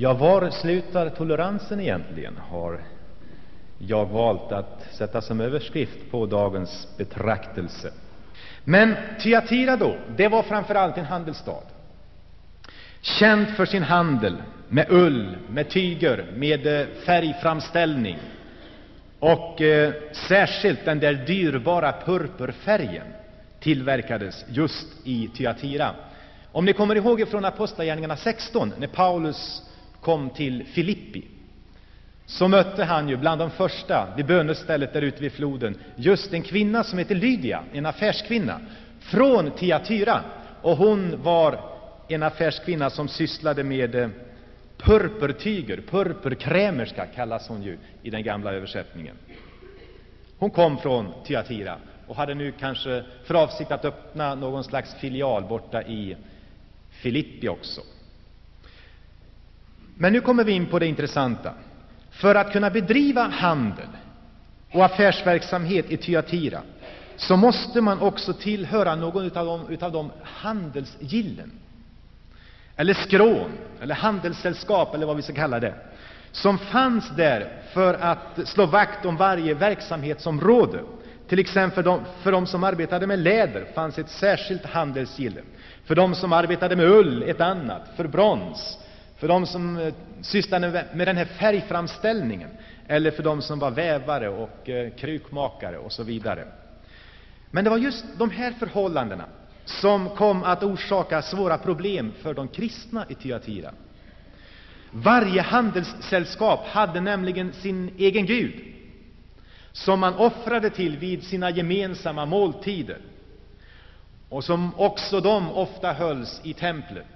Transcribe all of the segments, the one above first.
Ja, var slutar toleransen egentligen? Har jag valt att sätta som överskrift på dagens betraktelse. Men Tyatira då, det var framför allt en handelsstad. Känd för sin handel med ull, med tyger, med eh, färgframställning och eh, särskilt den där dyrbara purpurfärgen tillverkades just i Tyatira. Om ni kommer ihåg från Apostlagärningarna 16, när Paulus kom till Filippi, så mötte han ju bland de första vid bönestället där ute vid floden just en kvinna som heter Lydia, en affärskvinna från Tiatyra. Och hon var en affärskvinna som sysslade med eh, purpurtyger, purpurkrämerska kallas hon ju i den gamla översättningen. Hon kom från Tiatyra och hade nu kanske för avsikt att öppna någon slags filial borta i Filippi också. Men nu kommer vi in på det intressanta. För att kunna bedriva handel och affärsverksamhet i Thyatira så måste man också tillhöra någon av de, utav de handelsgillen, eller skrån, eller handelssällskap, eller vad vi ska kalla det, som fanns där för att slå vakt om varje verksamhetsområde. Till exempel de, för de som arbetade med läder fanns ett särskilt handelsgille, för de som arbetade med ull ett annat, för brons, för de som eh, sysslade med den här färgframställningen, eller för de som var vävare och eh, krukmakare och så vidare. Men det var just de här förhållandena som kom att orsaka svåra problem för de kristna i Thyatira. Varje handelssällskap hade nämligen sin egen gud, som man offrade till vid sina gemensamma måltider och som också de ofta hölls i templet.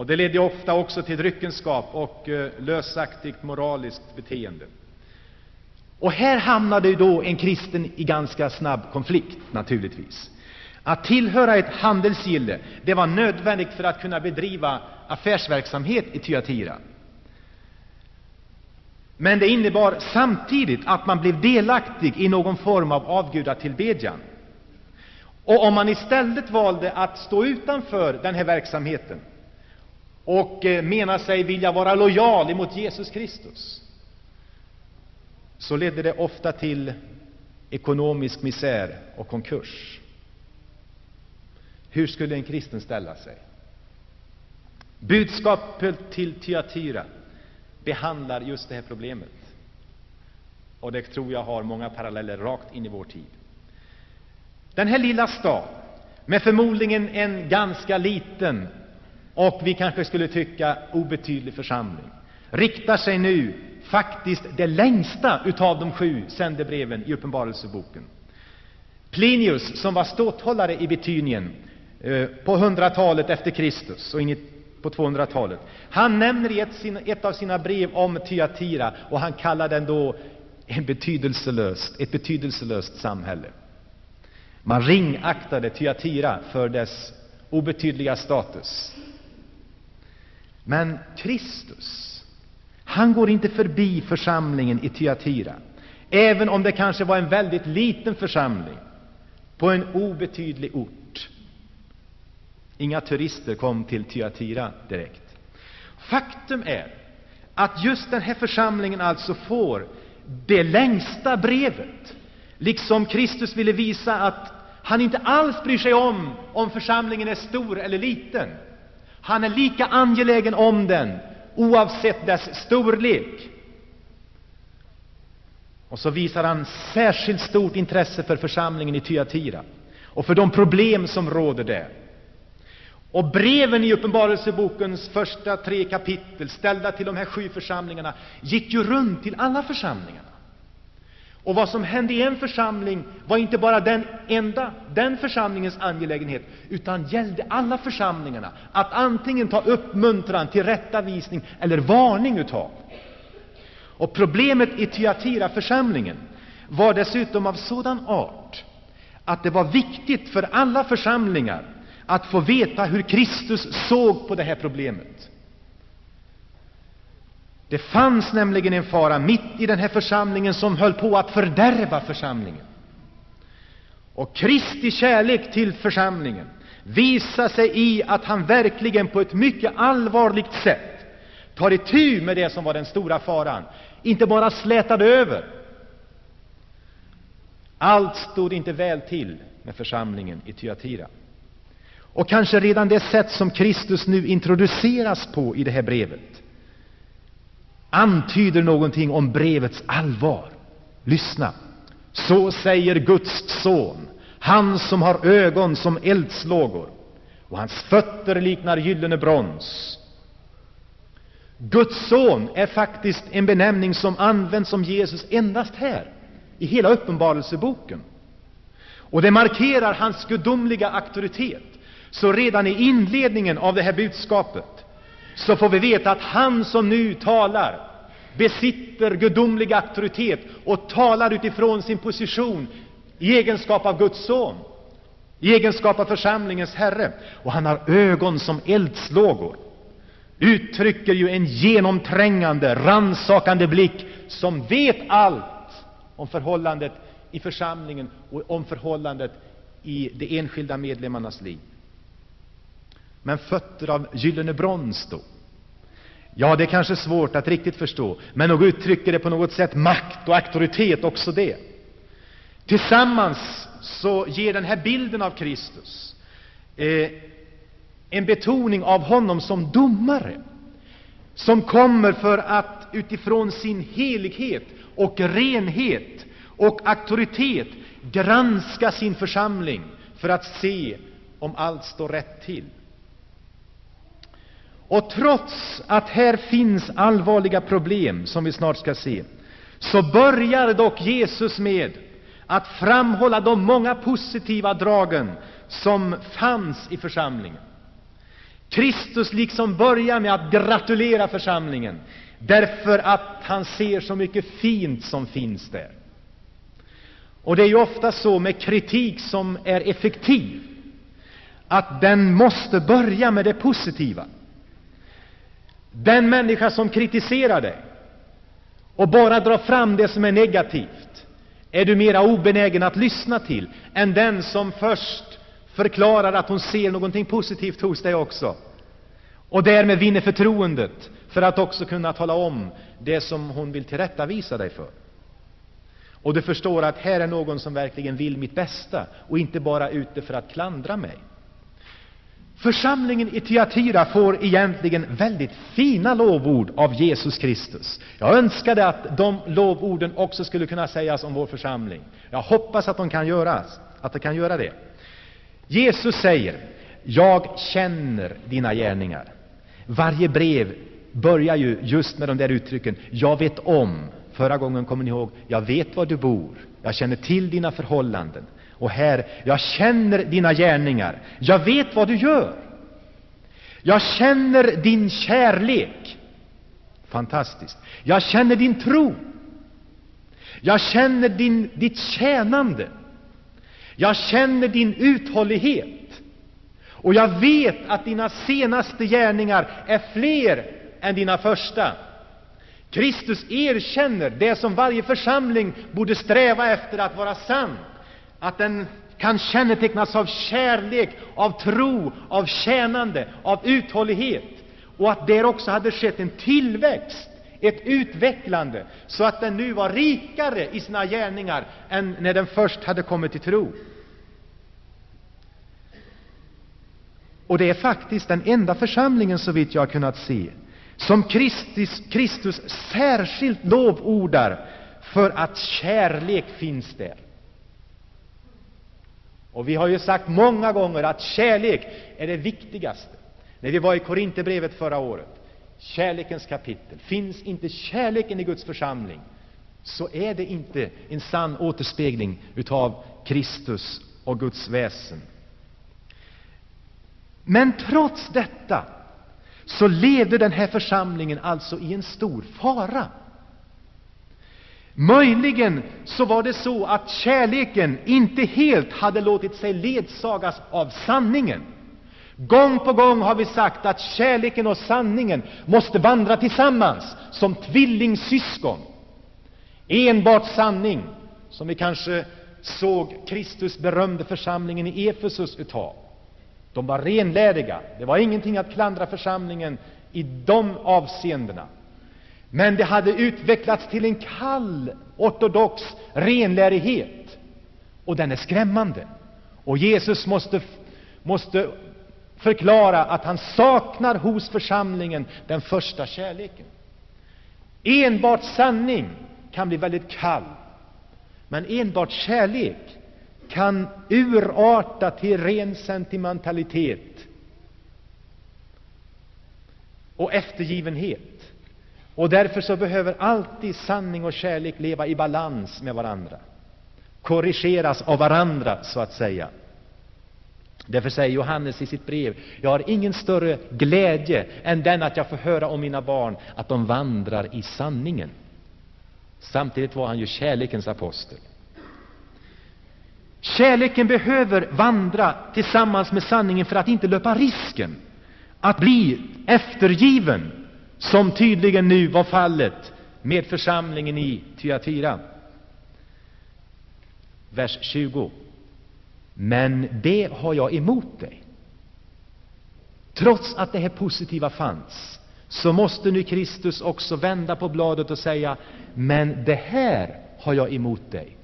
Och det ledde ofta också till dryckenskap och eh, lösaktigt moraliskt beteende. Och här hamnade då en kristen i ganska snabb konflikt, naturligtvis. Att tillhöra ett handelsgille, det var nödvändigt för att kunna bedriva affärsverksamhet i Thyatira. Men det innebar samtidigt att man blev delaktig i någon form av avgudatillbedjan. Och om man istället valde att stå utanför den här verksamheten och eh, menar sig vilja vara lojal emot Jesus Kristus, så ledde det ofta till ekonomisk misär och konkurs. Hur skulle en kristen ställa sig? Budskapet till Tyatira behandlar just det här problemet. Och det tror jag har många paralleller rakt in i vår tid. Den här lilla staden, med förmodligen en ganska liten och vi kanske skulle tycka obetydlig församling, riktar sig nu faktiskt det längsta utav de sju sändebreven i Uppenbarelseboken. Plinius, som var ståthållare i Betynien eh, på 100-talet efter Kristus och in på 200-talet, han nämner i ett, ett, av sina brev om Thyatira och han kallar den då en betydelselöst, ett betydelselöst samhälle. Man ringaktade Thyatira för dess obetydliga status. Men Kristus, han går inte förbi församlingen i Thyatira, även om det kanske var en väldigt liten församling på en obetydlig ort. Inga turister kom till Thyatira direkt. Faktum är att just den här församlingen alltså får det längsta brevet, liksom Kristus ville visa att han inte alls bryr sig om om församlingen är stor eller liten. Han är lika angelägen om den, oavsett dess storlek. Och så visar han särskilt stort intresse för församlingen i Thyatira och för de problem som råder där. Och breven i Uppenbarelsebokens första tre kapitel, ställda till de här sju församlingarna, gick ju runt till alla församlingarna. Och vad som hände i en församling var inte bara den enda, den församlingens angelägenhet, utan gällde alla församlingarna att antingen ta uppmuntran, tillrättavisning eller varning utav. Och problemet i Thyatira-församlingen var dessutom av sådan art att det var viktigt för alla församlingar att få veta hur Kristus såg på det här problemet. Det fanns nämligen en fara mitt i den här församlingen som höll på att fördärva församlingen. Och Kristi kärlek till församlingen visade sig i att han verkligen på ett mycket allvarligt sätt tar itu med det som var den stora faran, inte bara slätade över. Allt stod inte väl till med församlingen i Thyatira. Och kanske redan det sätt som Kristus nu introduceras på i det här brevet antyder någonting om brevets allvar. Lyssna! Så säger Guds son, han som har ögon som eldslågor och hans fötter liknar gyllene brons. Guds son är faktiskt en benämning som används om Jesus endast här, i hela Uppenbarelseboken. Och det markerar hans gudomliga auktoritet. Så redan i inledningen av det här budskapet så får vi veta att han som nu talar besitter gudomlig auktoritet och talar utifrån sin position i egenskap av Guds son, i egenskap av församlingens Herre. Och han har ögon som eldslågor, uttrycker ju en genomträngande, rannsakande blick som vet allt om förhållandet i församlingen och om förhållandet i de enskilda medlemmarnas liv. Men fötter av gyllene brons då? Ja, det är kanske svårt att riktigt förstå, men nog uttrycker det på något sätt makt och auktoritet också det. Tillsammans så ger den här bilden av Kristus eh, en betoning av honom som domare, som kommer för att utifrån sin helighet och renhet och auktoritet granska sin församling för att se om allt står rätt till. Och trots att här finns allvarliga problem, som vi snart ska se, så börjar dock Jesus med att framhålla de många positiva dragen som fanns i församlingen. Kristus liksom börjar med att gratulera församlingen, därför att han ser så mycket fint som finns där. Och det är ju ofta så med kritik som är effektiv, att den måste börja med det positiva. Den människa som kritiserar dig och bara drar fram det som är negativt är du mera obenägen att lyssna till än den som först förklarar att hon ser någonting positivt hos dig också och därmed vinner förtroendet för att också kunna tala om det som hon vill tillrättavisa dig för. Och du förstår att här är någon som verkligen vill mitt bästa och inte bara ute för att klandra mig. Församlingen i Thyatira får egentligen väldigt fina lovord av Jesus Kristus. Jag önskade att de lovorden också skulle kunna sägas om vår församling. Jag hoppas att de kan göras, att de kan göra det. Jesus säger, jag känner dina gärningar. Varje brev börjar ju just med de där uttrycken, jag vet om. Förra gången kommer ni ihåg, jag vet var du bor, jag känner till dina förhållanden. Och här, jag känner dina gärningar. Jag vet vad du gör. Jag känner din kärlek. Fantastiskt. Jag känner din tro. Jag känner din, ditt tjänande. Jag känner din uthållighet. Och jag vet att dina senaste gärningar är fler än dina första. Kristus erkänner det som varje församling borde sträva efter att vara sant att den kan kännetecknas av kärlek, av tro, av tjänande, av uthållighet och att där också hade skett en tillväxt, ett utvecklande, så att den nu var rikare i sina gärningar än när den först hade kommit till tro. Och det är faktiskt den enda församlingen, så vitt jag har kunnat se, som Kristus, Kristus särskilt lovordar för att kärlek finns där. Och vi har ju sagt många gånger att kärlek är det viktigaste. När vi var i Korinthierbrevet förra året, kärlekens kapitel. Finns inte kärleken i Guds församling, så är det inte en sann återspegling utav Kristus och Guds väsen. Men trots detta så levde den här församlingen alltså i en stor fara. Möjligen så var det så att kärleken inte helt hade låtit sig ledsagas av sanningen. Gång på gång har vi sagt att kärleken och sanningen måste vandra tillsammans som tvillingsyskon. Enbart sanning, som vi kanske såg Kristus berömde församlingen i Efesus utav. De var renläriga. Det var ingenting att klandra församlingen i de avseendena. Men det hade utvecklats till en kall, ortodox renlärighet. Och den är skrämmande. Och Jesus måste, måste förklara att han saknar hos församlingen den första kärleken. Enbart sanning kan bli väldigt kall, men enbart kärlek kan urarta till ren sentimentalitet och eftergivenhet. Och därför så behöver alltid sanning och kärlek leva i balans med varandra, korrigeras av varandra, så att säga. Därför säger Johannes i sitt brev, jag har ingen större glädje än den att jag får höra om mina barn, att de vandrar i sanningen. Samtidigt var han ju kärlekens apostel. Kärleken behöver vandra tillsammans med sanningen för att inte löpa risken att bli eftergiven, som tydligen nu var fallet med församlingen i Thyatira. Vers 20. Men det har jag emot dig. Trots att det här positiva fanns, så måste nu Kristus också vända på bladet och säga, men det här har jag emot dig.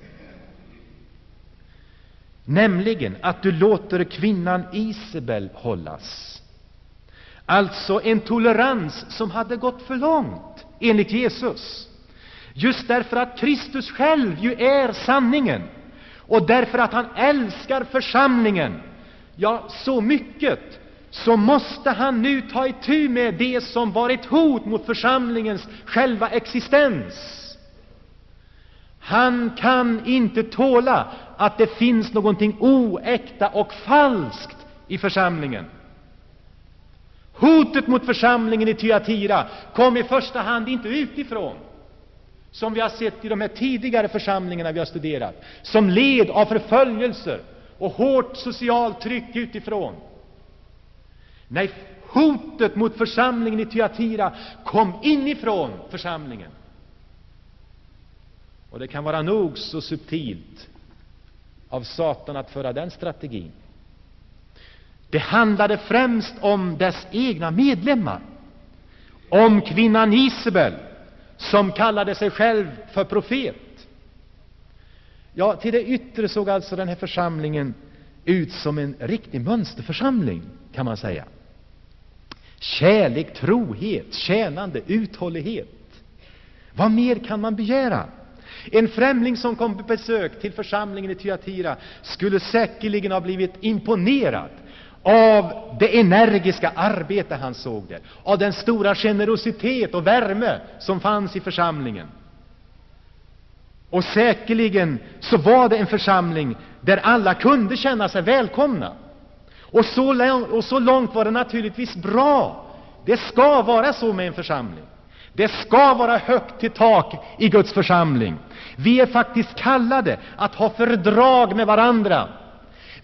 Nämligen att du låter kvinnan Isabel hållas. Alltså en tolerans som hade gått för långt, enligt Jesus. Just därför att Kristus själv ju är sanningen och därför att han älskar församlingen, ja, så mycket, så måste han nu ta itu med det som var ett hot mot församlingens själva existens. Han kan inte tåla att det finns någonting oäkta och falskt i församlingen. Hotet mot församlingen i Thyatira kom i första hand inte utifrån, som vi har sett i de här tidigare församlingarna vi har studerat, som led av förföljelser och hårt socialt tryck utifrån. Nej, hotet mot församlingen i Thyatira kom inifrån församlingen. Och det kan vara nog så subtilt av Satan att föra den strategin. Det handlade främst om dess egna medlemmar, om kvinnan Isabel, som kallade sig själv för profet. Ja, till det yttre såg alltså den här församlingen ut som en riktig mönsterförsamling, kan man säga. Kärlek, trohet, tjänande, uthållighet. Vad mer kan man begära? En främling som kom på besök till församlingen i Thyatira skulle säkerligen ha blivit imponerad av det energiska arbete han såg där, av den stora generositet och värme som fanns i församlingen. Och säkerligen så var det en församling där alla kunde känna sig välkomna. Och så, långt, och så långt var det naturligtvis bra. Det ska vara så med en församling. Det ska vara högt till tak i Guds församling. Vi är faktiskt kallade att ha fördrag med varandra.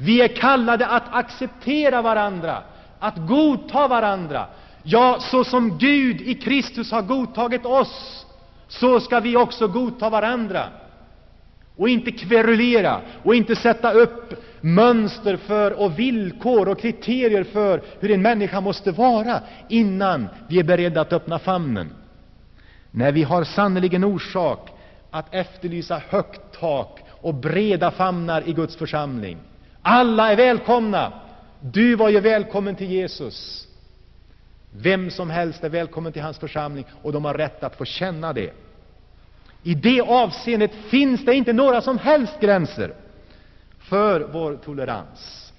Vi är kallade att acceptera varandra, att godta varandra. Ja, så som Gud i Kristus har godtagit oss, så ska vi också godta varandra. Och inte kverulera och inte sätta upp mönster för och villkor och kriterier för hur en människa måste vara innan vi är beredda att öppna famnen. Nej, vi har sannerligen orsak att efterlysa högt tak och breda famnar i Guds församling. Alla är välkomna. Du var ju välkommen till Jesus. Vem som helst är välkommen till hans församling och de har rätt att få känna det. I det avseendet finns det inte några som helst gränser för vår tolerans.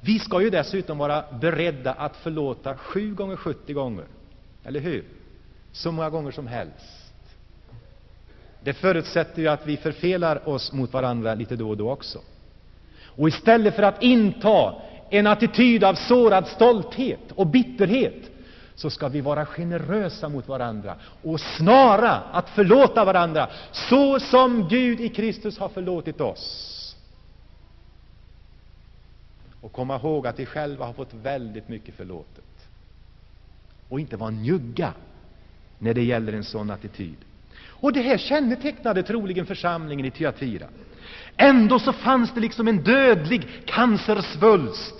Vi ska ju dessutom vara beredda att förlåta sju gånger 70 gånger, eller hur? Så många gånger som helst. Det förutsätter ju att vi förfelar oss mot varandra lite då och då också. Och istället för att inta en attityd av sårad stolthet och bitterhet, så ska vi vara generösa mot varandra och snara att förlåta varandra, så som Gud i Kristus har förlåtit oss. Och komma ihåg att vi själva har fått väldigt mycket förlåtet. Och inte vara njugga när det gäller en sån attityd. Och det här kännetecknade troligen församlingen i Thyatira. Ändå så fanns det liksom en dödlig cancersvulst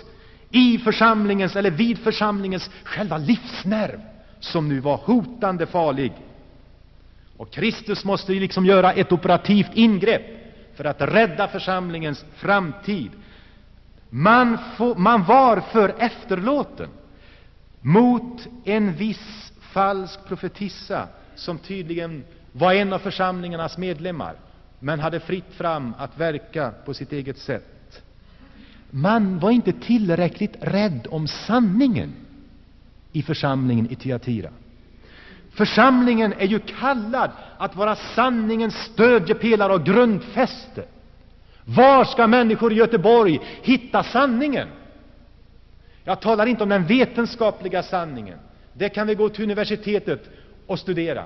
i församlingens, eller vid församlingens själva livsnerv, som nu var hotande farlig. Och Kristus måste ju liksom göra ett operativt ingrepp för att rädda församlingens framtid. Man, få, man var för efterlåten mot en viss falsk profetissa som tydligen var en av församlingarnas medlemmar, men hade fritt fram att verka på sitt eget sätt. Man var inte tillräckligt rädd om sanningen i församlingen i Tyatira. Församlingen är ju kallad att vara sanningens stödjepelare och grundfäste. Var ska människor i Göteborg hitta sanningen? Jag talar inte om den vetenskapliga sanningen. Det kan vi gå till universitetet och studera.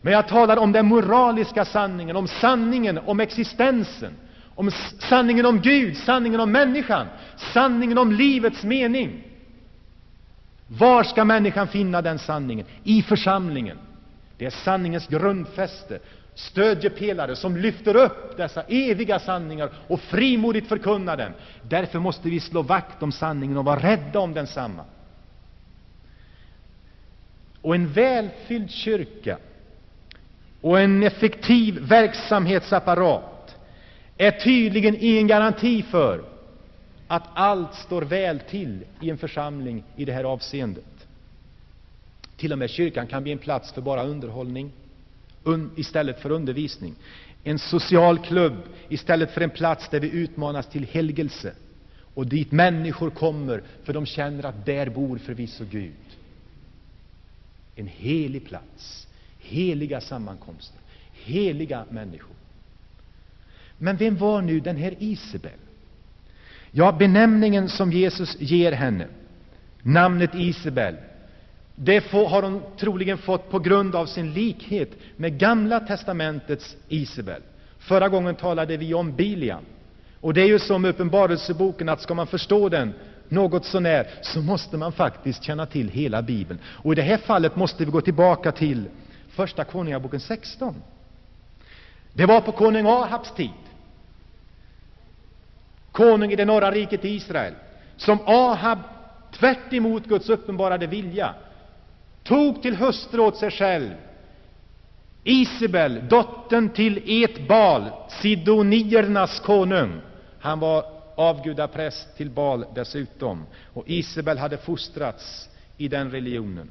Men jag talar om den moraliska sanningen, om sanningen om existensen, om sanningen om Gud, sanningen om människan, sanningen om livets mening. Var ska människan finna den sanningen? I församlingen. Det är sanningens grundfäste, stödjepelare som lyfter upp dessa eviga sanningar och frimodigt förkunnar dem. Därför måste vi slå vakt om sanningen och vara rädda om densamma. Och en välfylld kyrka och en effektiv verksamhetsapparat är tydligen ingen garanti för att allt står väl till i en församling i det här avseendet. Till och med kyrkan kan bli en plats för bara underhållning un, istället för undervisning. En social klubb istället för en plats där vi utmanas till helgelse och dit människor kommer för de känner att där bor förvisso Gud. En helig plats, heliga sammankomster, heliga människor. Men vem var nu den här Isabel? Ja, benämningen som Jesus ger henne, namnet Isabel, det har hon troligen fått på grund av sin likhet med Gamla testamentets Isabel. Förra gången talade vi om Biliam. Och det är ju som Uppenbarelseboken att ska man förstå den något sånär, så måste man faktiskt känna till hela Bibeln. Och i det här fallet måste vi gå tillbaka till Första Konungaboken 16. Det var på konung Ahabs tid konung i det norra riket Israel, som Ahab tvärt emot Guds uppenbarade vilja tog till hustru åt sig själv Isabel, dottern till Etbal, sidoniernas konung. Han var avgudapräst till Bal dessutom, och Isabel hade fostrats i den religionen.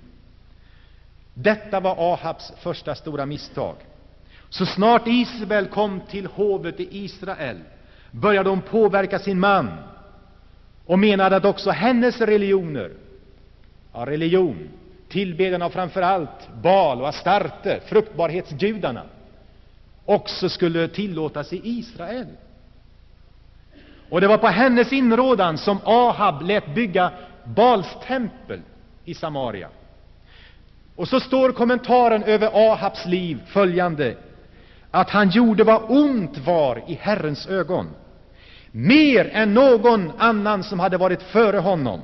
Detta var Ahabs första stora misstag. Så snart Isabel kom till hovet i Israel började hon påverka sin man och menade att också hennes religioner, ja, religion, tillbedjan av framför allt Bal och Astarte, fruktbarhetsgudarna, också skulle tillåtas i Israel. Och det var på hennes inrådan som Ahab lät bygga Bals tempel i Samaria. Och så står kommentaren över Ahabs liv följande att han gjorde vad ont var i Herrens ögon, mer än någon annan som hade varit före honom.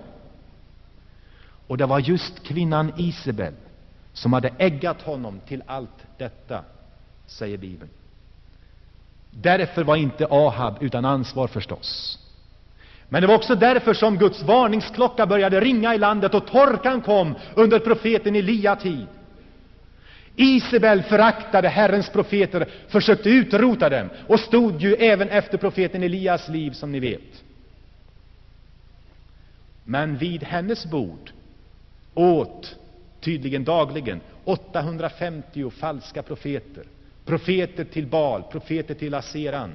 Och det var just kvinnan Isabel som hade äggat honom till allt detta, säger Bibeln. Därför var inte Ahab utan ansvar förstås. Men det var också därför som Guds varningsklocka började ringa i landet och torkan kom under profeten Elia tid. Isabel föraktade Herrens profeter, försökte utrota dem och stod ju även efter profeten Elias liv, som ni vet. Men vid hennes bord åt tydligen dagligen 850 falska profeter, profeter till Bal, profeter till Aseran.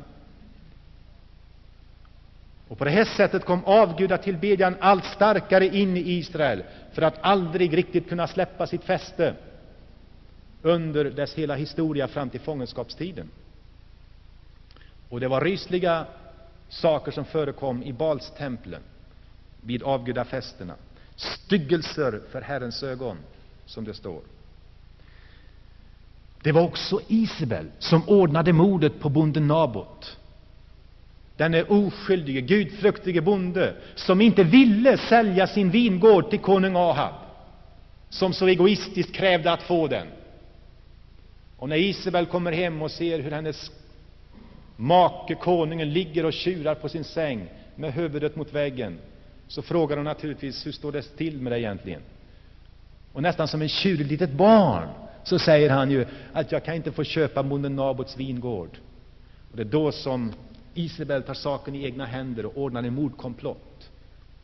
Och på det här sättet kom avgudatillbedjan allt starkare in i Israel för att aldrig riktigt kunna släppa sitt fäste under dess hela historia fram till fångenskapstiden. Och det var rysliga saker som förekom i Balstemplen vid avgudafesterna. Styggelser för Herrens ögon, som det står. Det var också Isabel som ordnade mordet på bonden Nabot. Denne oskyldige, gudfruktige bonde som inte ville sälja sin vingård till konung Ahab, som så egoistiskt krävde att få den. Och när Isabel kommer hem och ser hur hennes make, konungen, ligger och tjurar på sin säng med huvudet mot väggen, så frågar hon naturligtvis hur står det till med det egentligen? Och nästan som en tjurigt litet barn så säger han ju att jag kan inte få köpa bonden Nabots vingård. Och det är då som Isabel tar saken i egna händer och ordnar en mordkomplott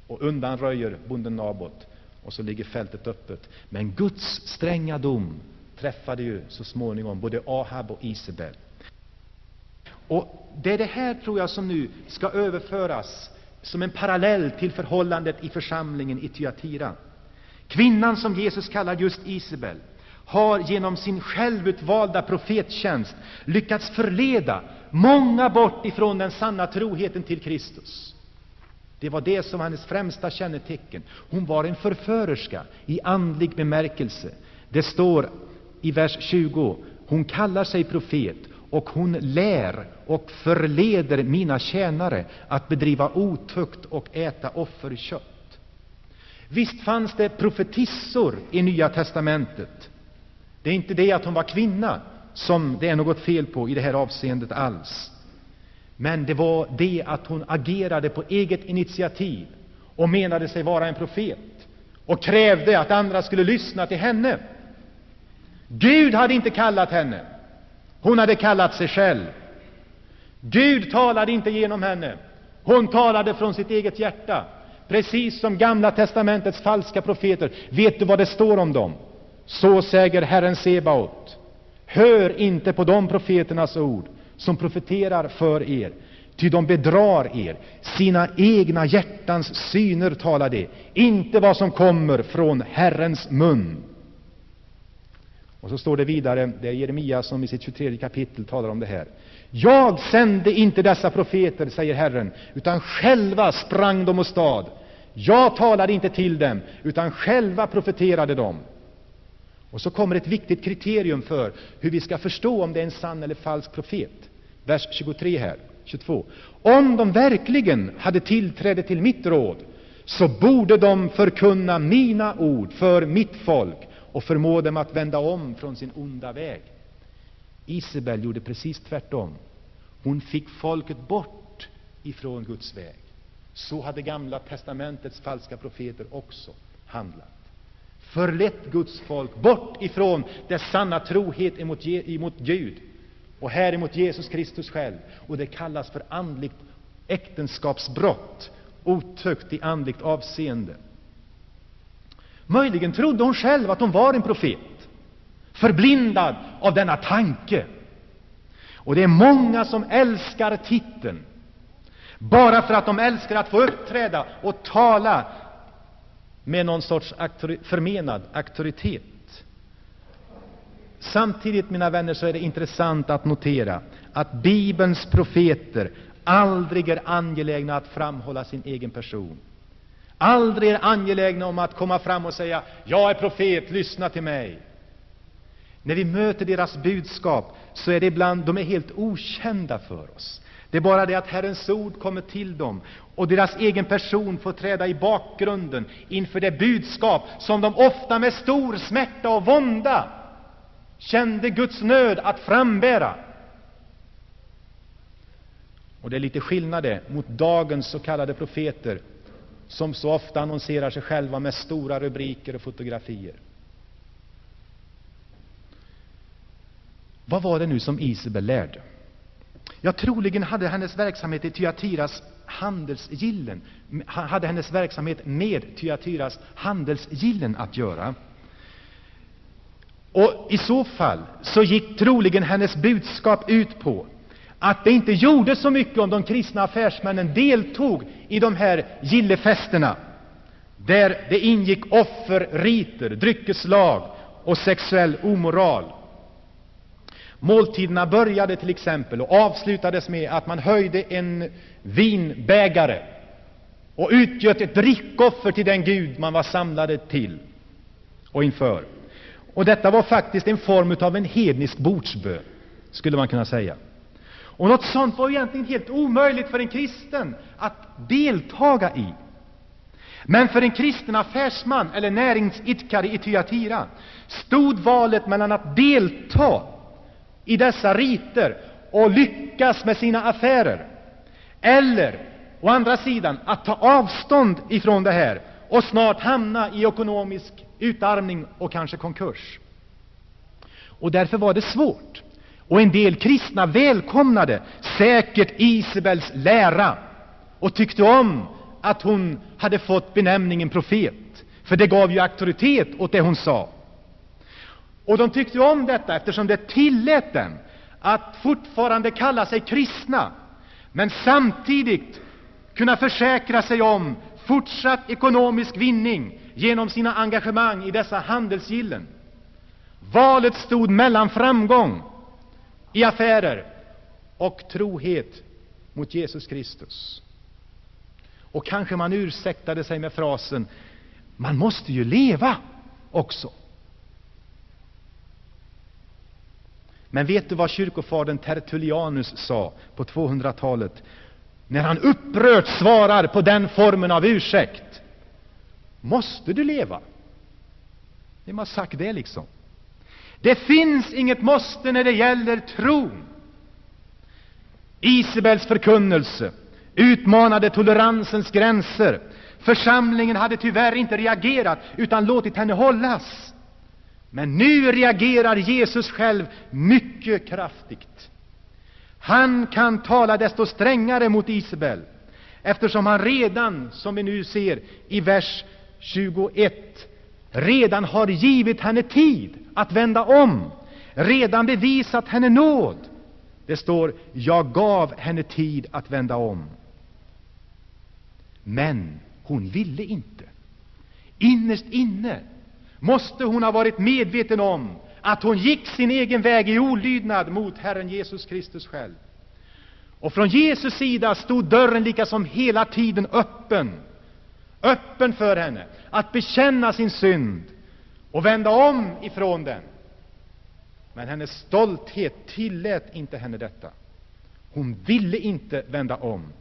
och undanröjer bonden Nabot. Och så ligger fältet öppet. Men Guds stränga dom träffade ju så småningom både Ahab och Isabel. Och Det är det här, tror jag, som nu ska överföras som en parallell till förhållandet i församlingen i Tyatira. Kvinnan som Jesus kallar just Isabel har genom sin självutvalda profettjänst lyckats förleda många bort ifrån den sanna troheten till Kristus. Det var det som var hennes främsta kännetecken. Hon var en förförerska i andlig bemärkelse. Det står i vers 20, hon kallar sig profet och hon lär och förleder mina tjänare att bedriva otukt och äta offerkött. Visst fanns det profetissor i Nya testamentet. Det är inte det att hon var kvinna som det är något fel på i det här avseendet alls. Men det var det att hon agerade på eget initiativ och menade sig vara en profet och krävde att andra skulle lyssna till henne. Gud hade inte kallat henne. Hon hade kallat sig själv. Gud talade inte genom henne. Hon talade från sitt eget hjärta, precis som Gamla testamentets falska profeter. Vet du vad det står om dem? Så säger Herren Sebaot. Hör inte på de profeternas ord som profeterar för er, ty de bedrar er. Sina egna hjärtans syner talar de, inte vad som kommer från Herrens mun. Och så står det vidare, det är Jeremia som i sitt 23 kapitel talar om det här. Jag sände inte dessa profeter, säger Herren, utan själva sprang de åstad. Jag talade inte till dem, utan själva profeterade de. Och så kommer ett viktigt kriterium för hur vi ska förstå om det är en sann eller falsk profet. Vers 23 här, 22. Om de verkligen hade tillträde till mitt råd, så borde de förkunna mina ord för mitt folk och förmå dem att vända om från sin onda väg. Isabel gjorde precis tvärtom. Hon fick folket bort ifrån Guds väg. Så hade Gamla testamentets falska profeter också handlat. Förlett Guds folk bort ifrån dess sanna trohet emot, emot Gud och här emot Jesus Kristus själv. Och det kallas för andligt äktenskapsbrott, otukt i andligt avseende. Möjligen trodde hon själv att hon var en profet, förblindad av denna tanke. Och det är många som älskar titeln bara för att de älskar att få uppträda och tala med någon sorts auktori förmenad auktoritet. Samtidigt, mina vänner, så är det intressant att notera att Bibelns profeter aldrig är angelägna att framhålla sin egen person aldrig är angelägna om att komma fram och säga ”Jag är profet, lyssna till mig”. När vi möter deras budskap så är det ibland, de är helt okända för oss. Det är bara det att Herrens ord kommer till dem och deras egen person får träda i bakgrunden inför det budskap som de ofta med stor smärta och vånda kände Guds nöd att frambära. Och det är lite skillnad mot dagens s.k. profeter som så ofta annonserar sig själva med stora rubriker och fotografier. Vad var det nu som Isabel lärde? Ja, troligen hade hennes verksamhet i Tyatiras handelsgillen hade hennes verksamhet med Tyatiras handelsgillen att göra. Och I så fall så gick troligen hennes budskap ut på att det inte gjorde så mycket om de kristna affärsmännen deltog i de här gillefesterna, där det ingick offerriter, dryckeslag och sexuell omoral. Måltiderna började till exempel och avslutades med att man höjde en vinbägare och utgöt ett drickoffer till den Gud man var samlade till och inför. Och detta var faktiskt en form av en hednisk bordsbön, skulle man kunna säga. Och något sånt var egentligen helt omöjligt för en kristen att deltaga i. Men för en kristen affärsman eller näringsidkare i Tyatira stod valet mellan att delta i dessa riter och lyckas med sina affärer eller Å andra sidan att ta avstånd ifrån det här och snart hamna i ekonomisk utarmning och kanske konkurs. Och därför var det svårt. Och en del kristna välkomnade säkert Isabels lära och tyckte om att hon hade fått benämningen profet, för det gav ju auktoritet åt det hon sa. Och de tyckte om detta eftersom det tillät dem att fortfarande kalla sig kristna, men samtidigt kunna försäkra sig om fortsatt ekonomisk vinning genom sina engagemang i dessa handelsgillen. Valet stod mellan framgång i affärer och trohet mot Jesus Kristus. Och kanske man ursäktade sig med frasen ”man måste ju leva också”. Men vet du vad kyrkofadern Tertullianus sa på 200-talet när han upprört svarar på den formen av ursäkt? Måste du leva? Vem har sagt det liksom? Det finns inget måste när det gäller tron. Isabels förkunnelse utmanade toleransens gränser. Församlingen hade tyvärr inte reagerat utan låtit henne hållas. Men nu reagerar Jesus själv mycket kraftigt. Han kan tala desto strängare mot Isabel, eftersom han redan, som vi nu ser i vers 21, redan har givit henne tid att vända om, redan bevisat henne nåd. Det står ”jag gav henne tid att vända om”. Men hon ville inte. Innerst inne måste hon ha varit medveten om att hon gick sin egen väg i olydnad mot Herren Jesus Kristus själv. Och från Jesus sida stod dörren lika som hela tiden öppen, öppen för henne att bekänna sin synd och vända om ifrån den. Men hennes stolthet tillät inte henne detta. Hon ville inte vända om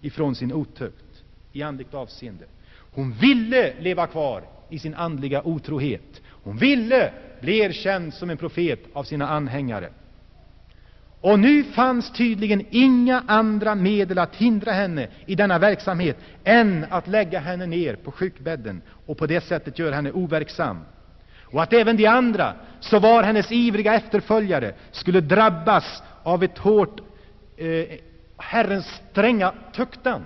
ifrån sin otukt i andligt avseende. Hon ville leva kvar i sin andliga otrohet. Hon ville bli erkänd som en profet av sina anhängare. Och nu fanns tydligen inga andra medel att hindra henne i denna verksamhet än att lägga henne ner på sjukbädden och på det sättet göra henne overksam. Och att även de andra, så var hennes ivriga efterföljare, skulle drabbas av ett hårt eh, Herrens stränga tuktan.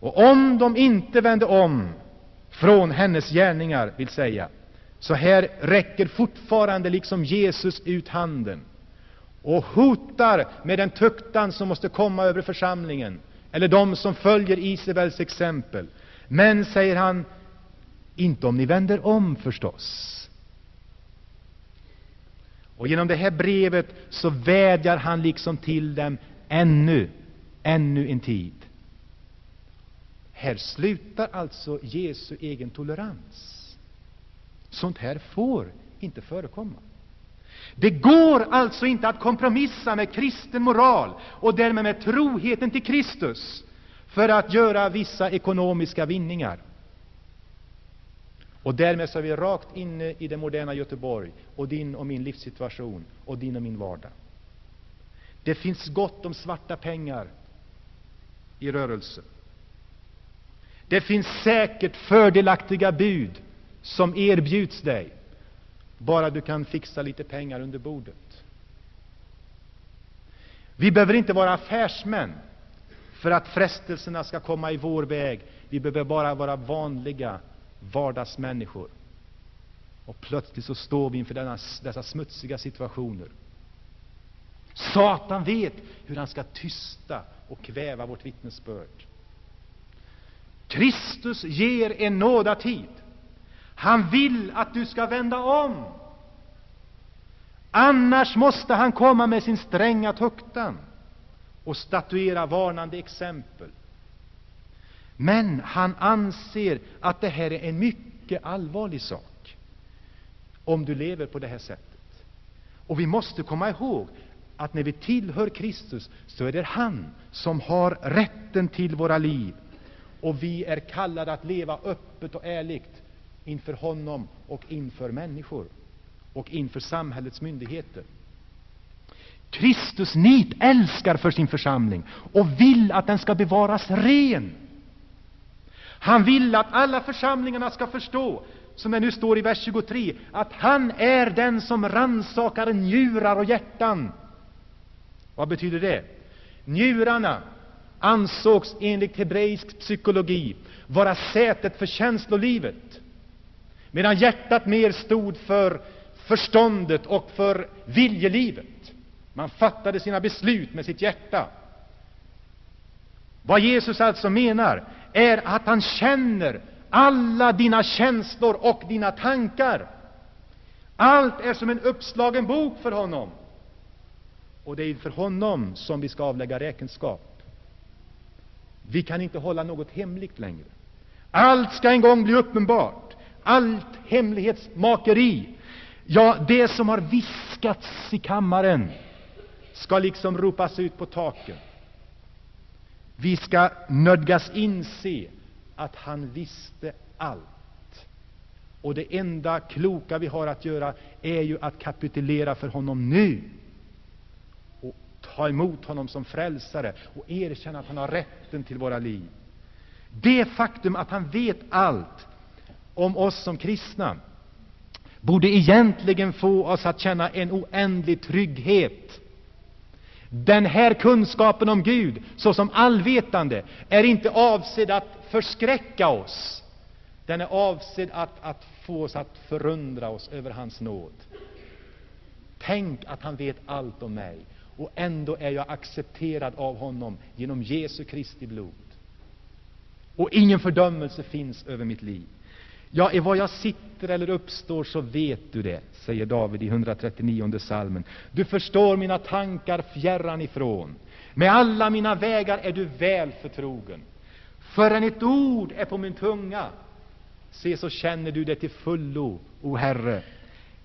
Och om de inte vände om från hennes gärningar, vill säga, så här räcker fortfarande liksom Jesus ut handen och hotar med den tuktan som måste komma över församlingen, eller de som följer Isabels exempel. Men, säger han, inte om ni vänder om förstås. Och genom det här brevet så vädjar han liksom till dem ännu, ännu en tid. Här slutar alltså Jesu egen tolerans. Sånt här får inte förekomma. Det går alltså inte att kompromissa med kristen moral och därmed med troheten till Kristus för att göra vissa ekonomiska vinningar. Och därmed så är vi rakt inne i det moderna Göteborg och din och min livssituation och din och min vardag. Det finns gott om svarta pengar i rörelse. Det finns säkert fördelaktiga bud som erbjuds dig, bara du kan fixa lite pengar under bordet. Vi behöver inte vara affärsmän för att frestelserna ska komma i vår väg. Vi behöver bara vara vanliga vardagsmänniskor. Och plötsligt så står vi inför denna, dessa smutsiga situationer. Satan vet hur han ska tysta och kväva vårt vittnesbörd. Kristus ger en nådatid. Han vill att du ska vända om. Annars måste han komma med sin stränga tuktan och statuera varnande exempel. Men han anser att det här är en mycket allvarlig sak, om du lever på det här sättet. Och vi måste komma ihåg att när vi tillhör Kristus, så är det han som har rätten till våra liv. Och vi är kallade att leva öppet och ärligt inför honom och inför människor och inför samhällets myndigheter. Kristus nit älskar för sin församling och vill att den ska bevaras ren. Han vill att alla församlingarna ska förstå, som det nu står i vers 23, att han är den som rannsakar njurar och hjärtan. Vad betyder det? Njurarna ansågs enligt hebreisk psykologi vara sätet för känslolivet, medan hjärtat mer stod för förståndet och för viljelivet. Man fattade sina beslut med sitt hjärta. Vad Jesus alltså menar är att han känner alla dina känslor och dina tankar. Allt är som en uppslagen bok för honom. Och det är för honom som vi ska avlägga räkenskap. Vi kan inte hålla något hemligt längre. Allt ska en gång bli uppenbart. Allt hemlighetsmakeri, ja, det som har viskats i kammaren, ska liksom ropas ut på taken. Vi ska nödgas inse att han visste allt. Och det enda kloka vi har att göra är ju att kapitulera för honom nu ta emot honom som frälsare och erkänna att han har rätten till våra liv. Det faktum att han vet allt om oss som kristna borde egentligen få oss att känna en oändlig trygghet den här kunskapen om Gud såsom allvetande är inte avsedd att förskräcka oss. Den är avsedd att, att få oss att förundra oss över hans nåd. Tänk att han vet allt om mig, och ändå är jag accepterad av honom genom Jesu Kristi blod. Och ingen fördömelse finns över mitt liv. Ja, i vad jag sitter eller uppstår så vet du det, säger David i 139 salmen. Du förstår mina tankar fjärran ifrån. Med alla mina vägar är du väl förtrogen. Förrän ett ord är på min tunga, se så känner du det till fullo, o Herre.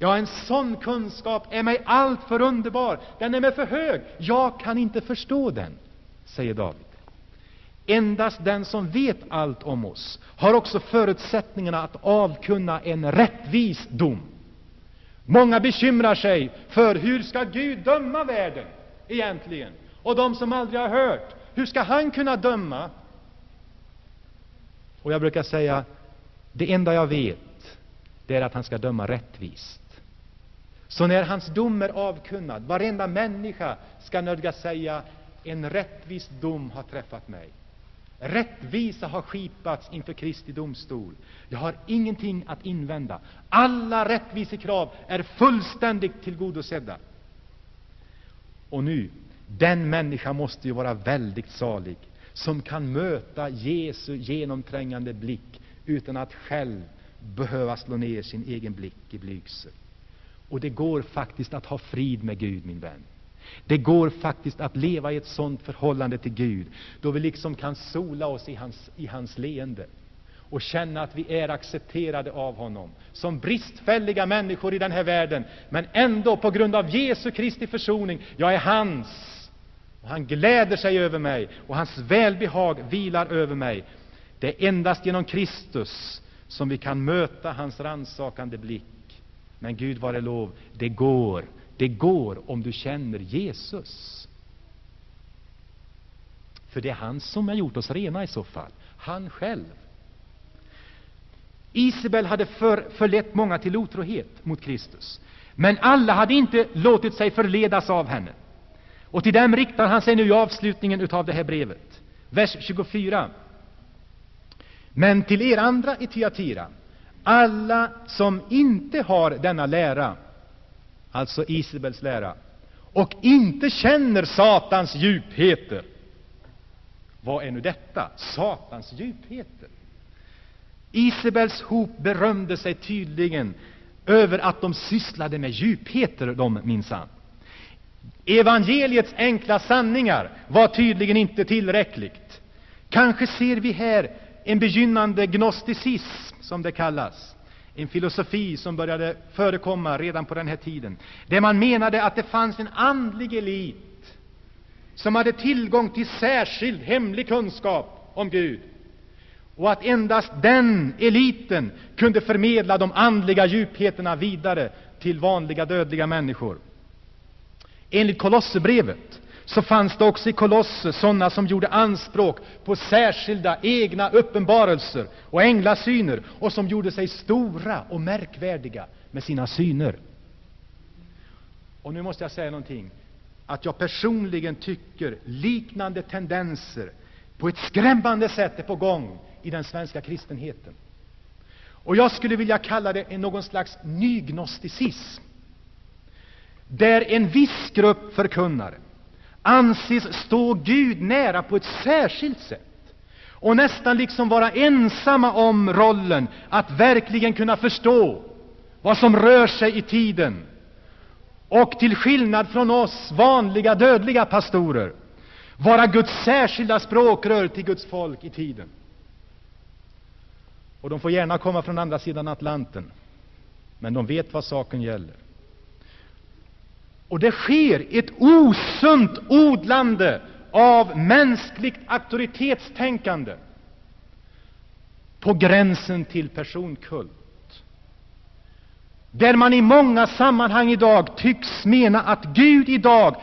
Ja, en sån kunskap är mig alltför underbar, den är mig för hög, jag kan inte förstå den, säger David. Endast den som vet allt om oss har också förutsättningarna att avkunna en rättvis dom. Många bekymrar sig för hur ska Gud döma världen egentligen? Och de som aldrig har hört, hur ska han kunna döma? Och jag brukar säga, det enda jag vet, det är att han ska döma rättvist. Så när hans dom är avkunnad, varenda människa ska nödgas säga, en rättvis dom har träffat mig. Rättvisa har skipats inför Kristi domstol. Jag har ingenting att invända. Alla rättvisekrav är fullständigt tillgodosedda. Och nu, den människa måste ju vara väldigt salig som kan möta Jesu genomträngande blick utan att själv behöva slå ner sin egen blick i blygsel. Och det går faktiskt att ha frid med Gud, min vän. Det går faktiskt att leva i ett sådant förhållande till Gud, då vi liksom kan sola oss i hans, i hans leende och känna att vi är accepterade av honom som bristfälliga människor i den här världen, men ändå på grund av Jesu Kristi försoning, jag är hans. Och han gläder sig över mig, och hans välbehag vilar över mig. Det är endast genom Kristus som vi kan möta hans ransakande blick. Men Gud vare lov, det går det går om du känner Jesus. För det är han som har gjort oss rena i så fall. Han själv. Isabel hade för, förlett många till otrohet mot Kristus. Men alla hade inte låtit sig förledas av henne. Och till dem riktar han sig nu i avslutningen av det här brevet. Vers 24. Men till er andra i Tyatira, alla som inte har denna lära, alltså Isabels lära, och inte känner Satans djupheter. Vad är nu detta? Satans djupheter. Isabels hop berömde sig tydligen över att de sysslade med djupheter, de minsann. Evangeliets enkla sanningar var tydligen inte tillräckligt. Kanske ser vi här en begynnande gnosticism, som det kallas. En filosofi som började förekomma redan på den här tiden, där man menade att det fanns en andlig elit som hade tillgång till särskild hemlig kunskap om Gud. Och att endast den eliten kunde förmedla de andliga djupheterna vidare till vanliga dödliga människor. Enligt Kolosserbrevet så fanns det också i Kolosse sådana som gjorde anspråk på särskilda egna uppenbarelser och änglasyner och som gjorde sig stora och märkvärdiga med sina syner. Och nu måste jag säga någonting, att jag personligen tycker liknande tendenser på ett skrämmande sätt är på gång i den svenska kristenheten. Och jag skulle vilja kalla det någon slags nygnosticism, där en viss grupp förkunnare anses stå Gud nära på ett särskilt sätt och nästan liksom vara ensamma om rollen att verkligen kunna förstå vad som rör sig i tiden och till skillnad från oss vanliga dödliga pastorer vara Guds särskilda språkrör till Guds folk i tiden. Och de får gärna komma från andra sidan Atlanten, men de vet vad saken gäller. Och det sker ett osunt odlande av mänskligt auktoritetstänkande på gränsen till personkult. Där man i många sammanhang idag tycks mena att Gud idag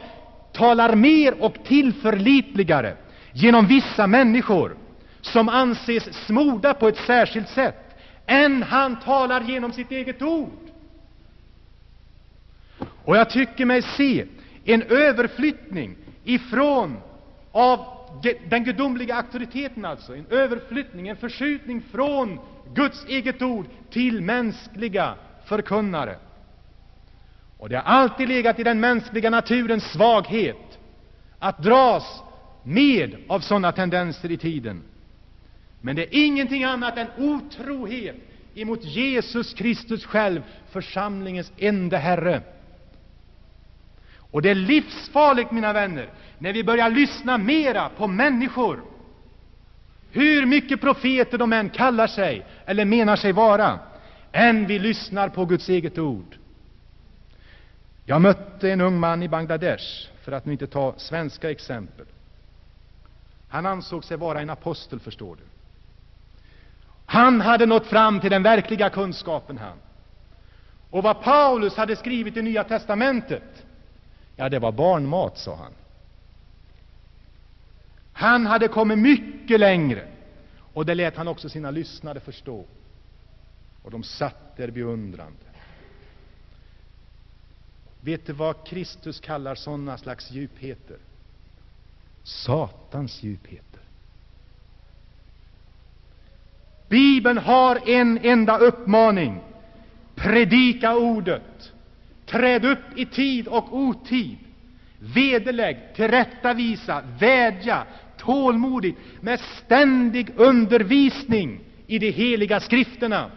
talar mer och tillförlitligare genom vissa människor som anses smorda på ett särskilt sätt än han talar genom sitt eget ord. Och jag tycker mig se en överflyttning ifrån av den gudomliga auktoriteten, alltså en överflyttning, en förskjutning från Guds eget ord till mänskliga förkunnare. Och det har alltid legat i den mänskliga naturens svaghet att dras med av sådana tendenser i tiden. Men det är ingenting annat än otrohet emot Jesus Kristus själv, församlingens enda Herre. Och det är livsfarligt, mina vänner, när vi börjar lyssna mera på människor, hur mycket profeter de än kallar sig eller menar sig vara, än vi lyssnar på Guds eget ord. Jag mötte en ung man i Bangladesh, för att nu inte ta svenska exempel. Han ansåg sig vara en apostel, förstår du. Han hade nått fram till den verkliga kunskapen, han. Och vad Paulus hade skrivit i Nya testamentet, ja, det var barnmat, sa han. Han hade kommit mycket längre, och det lät han också sina lyssnare förstå. Och de satt där beundrande. Vet du vad Kristus kallar sådana slags djupheter? Satans djupheter. Bibeln har en enda uppmaning. Predika ordet. Träd upp i tid och otid. Vederlägg, tillrättavisa, vädja tålmodigt med ständig undervisning i de heliga skrifterna.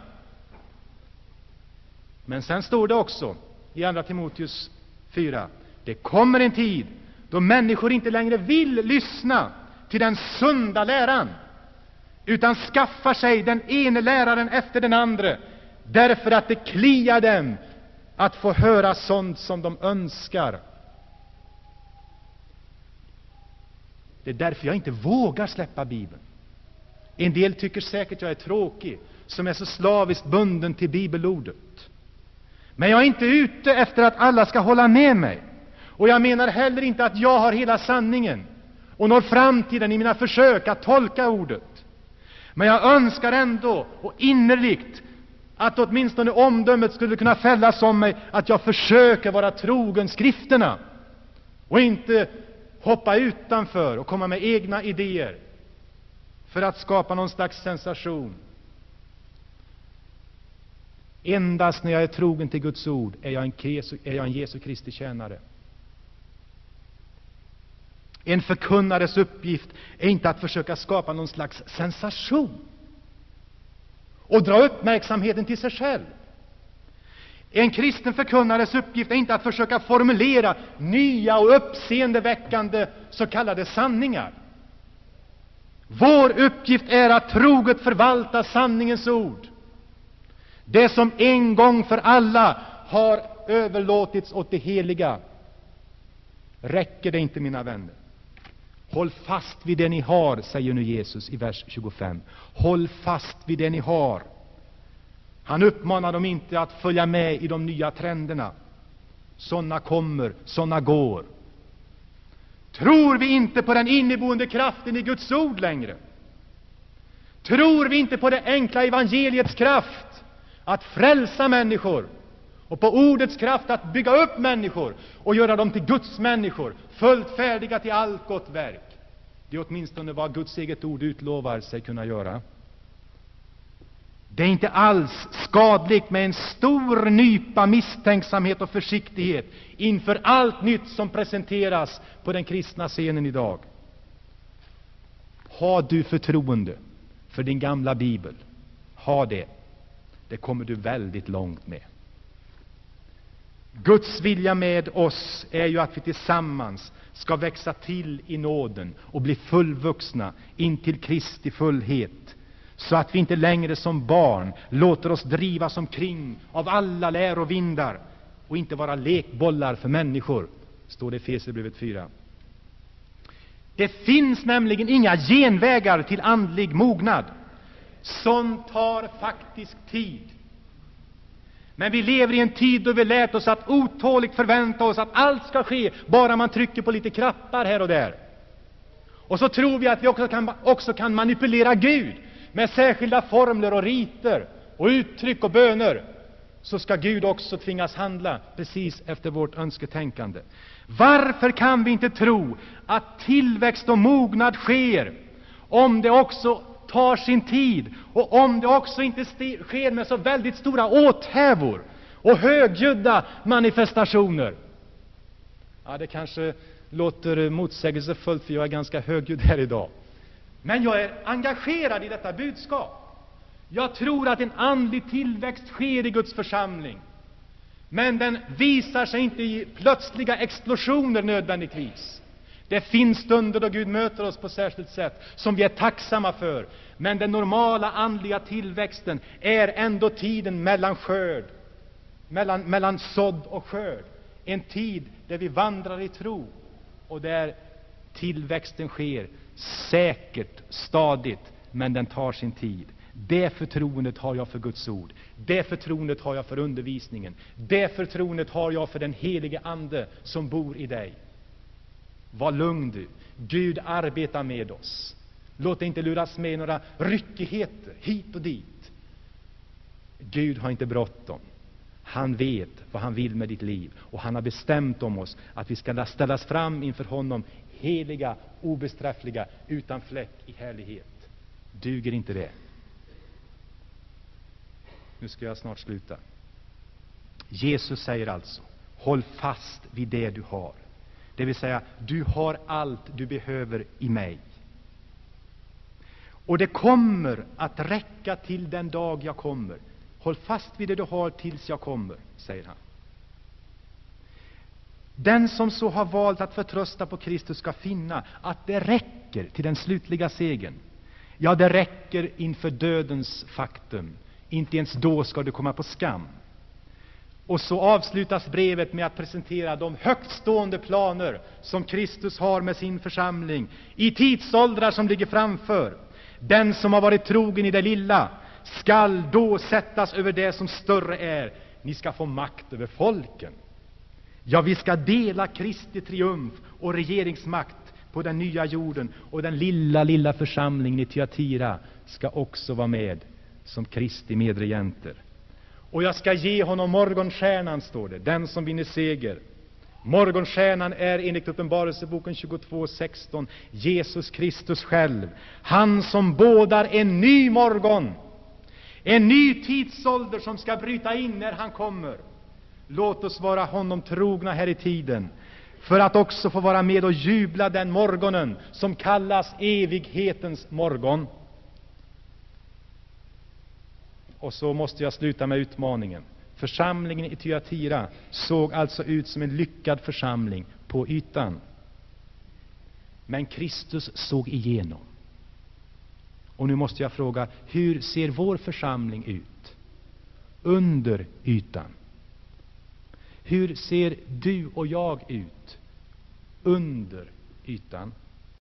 Men sen står det också i Andra Timoteus 4. Det kommer en tid då människor inte längre vill lyssna till den sunda läran, utan skaffar sig den ene läraren efter den andra, därför att det kliar dem att få höra sånt som de önskar. Det är därför jag inte vågar släppa Bibeln. En del tycker säkert jag är tråkig, som är så slaviskt bunden till bibelordet. Men jag är inte ute efter att alla ska hålla med mig. Och jag menar heller inte att jag har hela sanningen och når fram till den i mina försök att tolka ordet. Men jag önskar ändå, och innerligt, att åtminstone omdömet skulle kunna fällas om mig att jag försöker vara trogen skrifterna och inte hoppa utanför och komma med egna idéer för att skapa någon slags sensation. Endast när jag är trogen till Guds ord är jag en, Jesu, är jag en Jesu Kristi tjänare. En förkunnares uppgift är inte att försöka skapa någon slags sensation och dra uppmärksamheten till sig själv. En kristen förkunnares uppgift är inte att försöka formulera nya och uppseendeväckande så kallade sanningar. Vår uppgift är att troget förvalta sanningens ord det som en gång för alla har överlåtits åt det heliga. Räcker det inte, mina vänner? Håll fast vid det ni har, säger nu Jesus i vers 25. Håll fast vid det ni har. Han uppmanar dem inte att följa med i de nya trenderna, Sådana kommer, sådana går. Tror vi inte på den inneboende kraften i Guds ord längre? Tror vi inte på det enkla evangeliets kraft att frälsa människor och på ordets kraft att bygga upp människor och göra dem till Guds människor, fullt färdiga till allt gott verk? Det är åtminstone vad Guds eget ord utlovar sig kunna göra. Det är inte alls skadligt med en stor nypa misstänksamhet och försiktighet inför allt nytt som presenteras på den kristna scenen idag. Har du förtroende för din gamla bibel, ha det. Det kommer du väldigt långt med. Guds vilja med oss är ju att vi tillsammans ska växa till i nåden och bli fullvuxna in till Kristi fullhet, så att vi inte längre som barn låter oss drivas omkring av alla lärovindar och inte vara lekbollar för människor, står det i Efesierbrevet 4. Det finns nämligen inga genvägar till andlig mognad. Sånt tar faktiskt tid. Men vi lever i en tid då vi lärt oss att otåligt förvänta oss att allt ska ske bara man trycker på lite knappar här och där. Och så tror vi att vi också kan, också kan manipulera Gud med särskilda formler och riter och uttryck och böner. Så ska Gud också tvingas handla precis efter vårt önsketänkande. Varför kan vi inte tro att tillväxt och mognad sker om det också tar sin tid och om det också inte sker med så väldigt stora åthävor och högljudda manifestationer. Ja, det kanske låter motsägelsefullt, för jag är ganska högljudd här idag. Men jag är engagerad i detta budskap. Jag tror att en andlig tillväxt sker i Guds församling. Men den visar sig inte i plötsliga explosioner nödvändigtvis. Det finns stunder då Gud möter oss på särskilt sätt, som vi är tacksamma för. Men den normala andliga tillväxten är ändå tiden mellan skörd, mellan, mellan sådd och skörd. En tid där vi vandrar i tro och där tillväxten sker säkert, stadigt, men den tar sin tid. Det förtroendet har jag för Guds ord. Det förtroendet har jag för undervisningen. Det förtroendet har jag för den helige Ande som bor i dig. Var lugn du. Gud arbetar med oss. Låt dig inte luras med några ryckigheter hit och dit. Gud har inte bråttom. Han vet vad han vill med ditt liv och han har bestämt om oss att vi ska ställas fram inför honom heliga, obestraffliga, utan fläck i härlighet. Duger inte det? Nu ska jag snart sluta. Jesus säger alltså, håll fast vid det du har. Det vill säga, du har allt du behöver i mig. Och det kommer att räcka till den dag jag kommer. Håll fast vid det du har tills jag kommer, säger han. Den som så har valt att förtrösta på Kristus ska finna att det räcker till den slutliga segern. Ja, det räcker inför dödens faktum. Inte ens då ska du komma på skam. Och så avslutas brevet med att presentera de högtstående planer som Kristus har med sin församling i tidsåldrar som ligger framför. Den som har varit trogen i det lilla skall då sättas över det som större är. Ni ska få makt över folken. Ja, vi ska dela Kristi triumf och regeringsmakt på den nya jorden, och den lilla, lilla församlingen i Tyatira ska också vara med som Kristi medregenter. Och jag ska ge honom morgonstjärnan, står det, den som vinner seger. Morgonstjärnan är enligt Uppenbarelseboken 22.16 Jesus Kristus själv, han som bådar en ny morgon, en ny tidsålder som ska bryta in när han kommer. Låt oss vara honom trogna här i tiden, för att också få vara med och jubla den morgonen som kallas evighetens morgon. Och så måste jag sluta med utmaningen. Församlingen i Tyatira såg alltså ut som en lyckad församling på ytan. Men Kristus såg igenom. Och nu måste jag fråga, hur ser vår församling ut? Under ytan. Hur ser du och jag ut under ytan?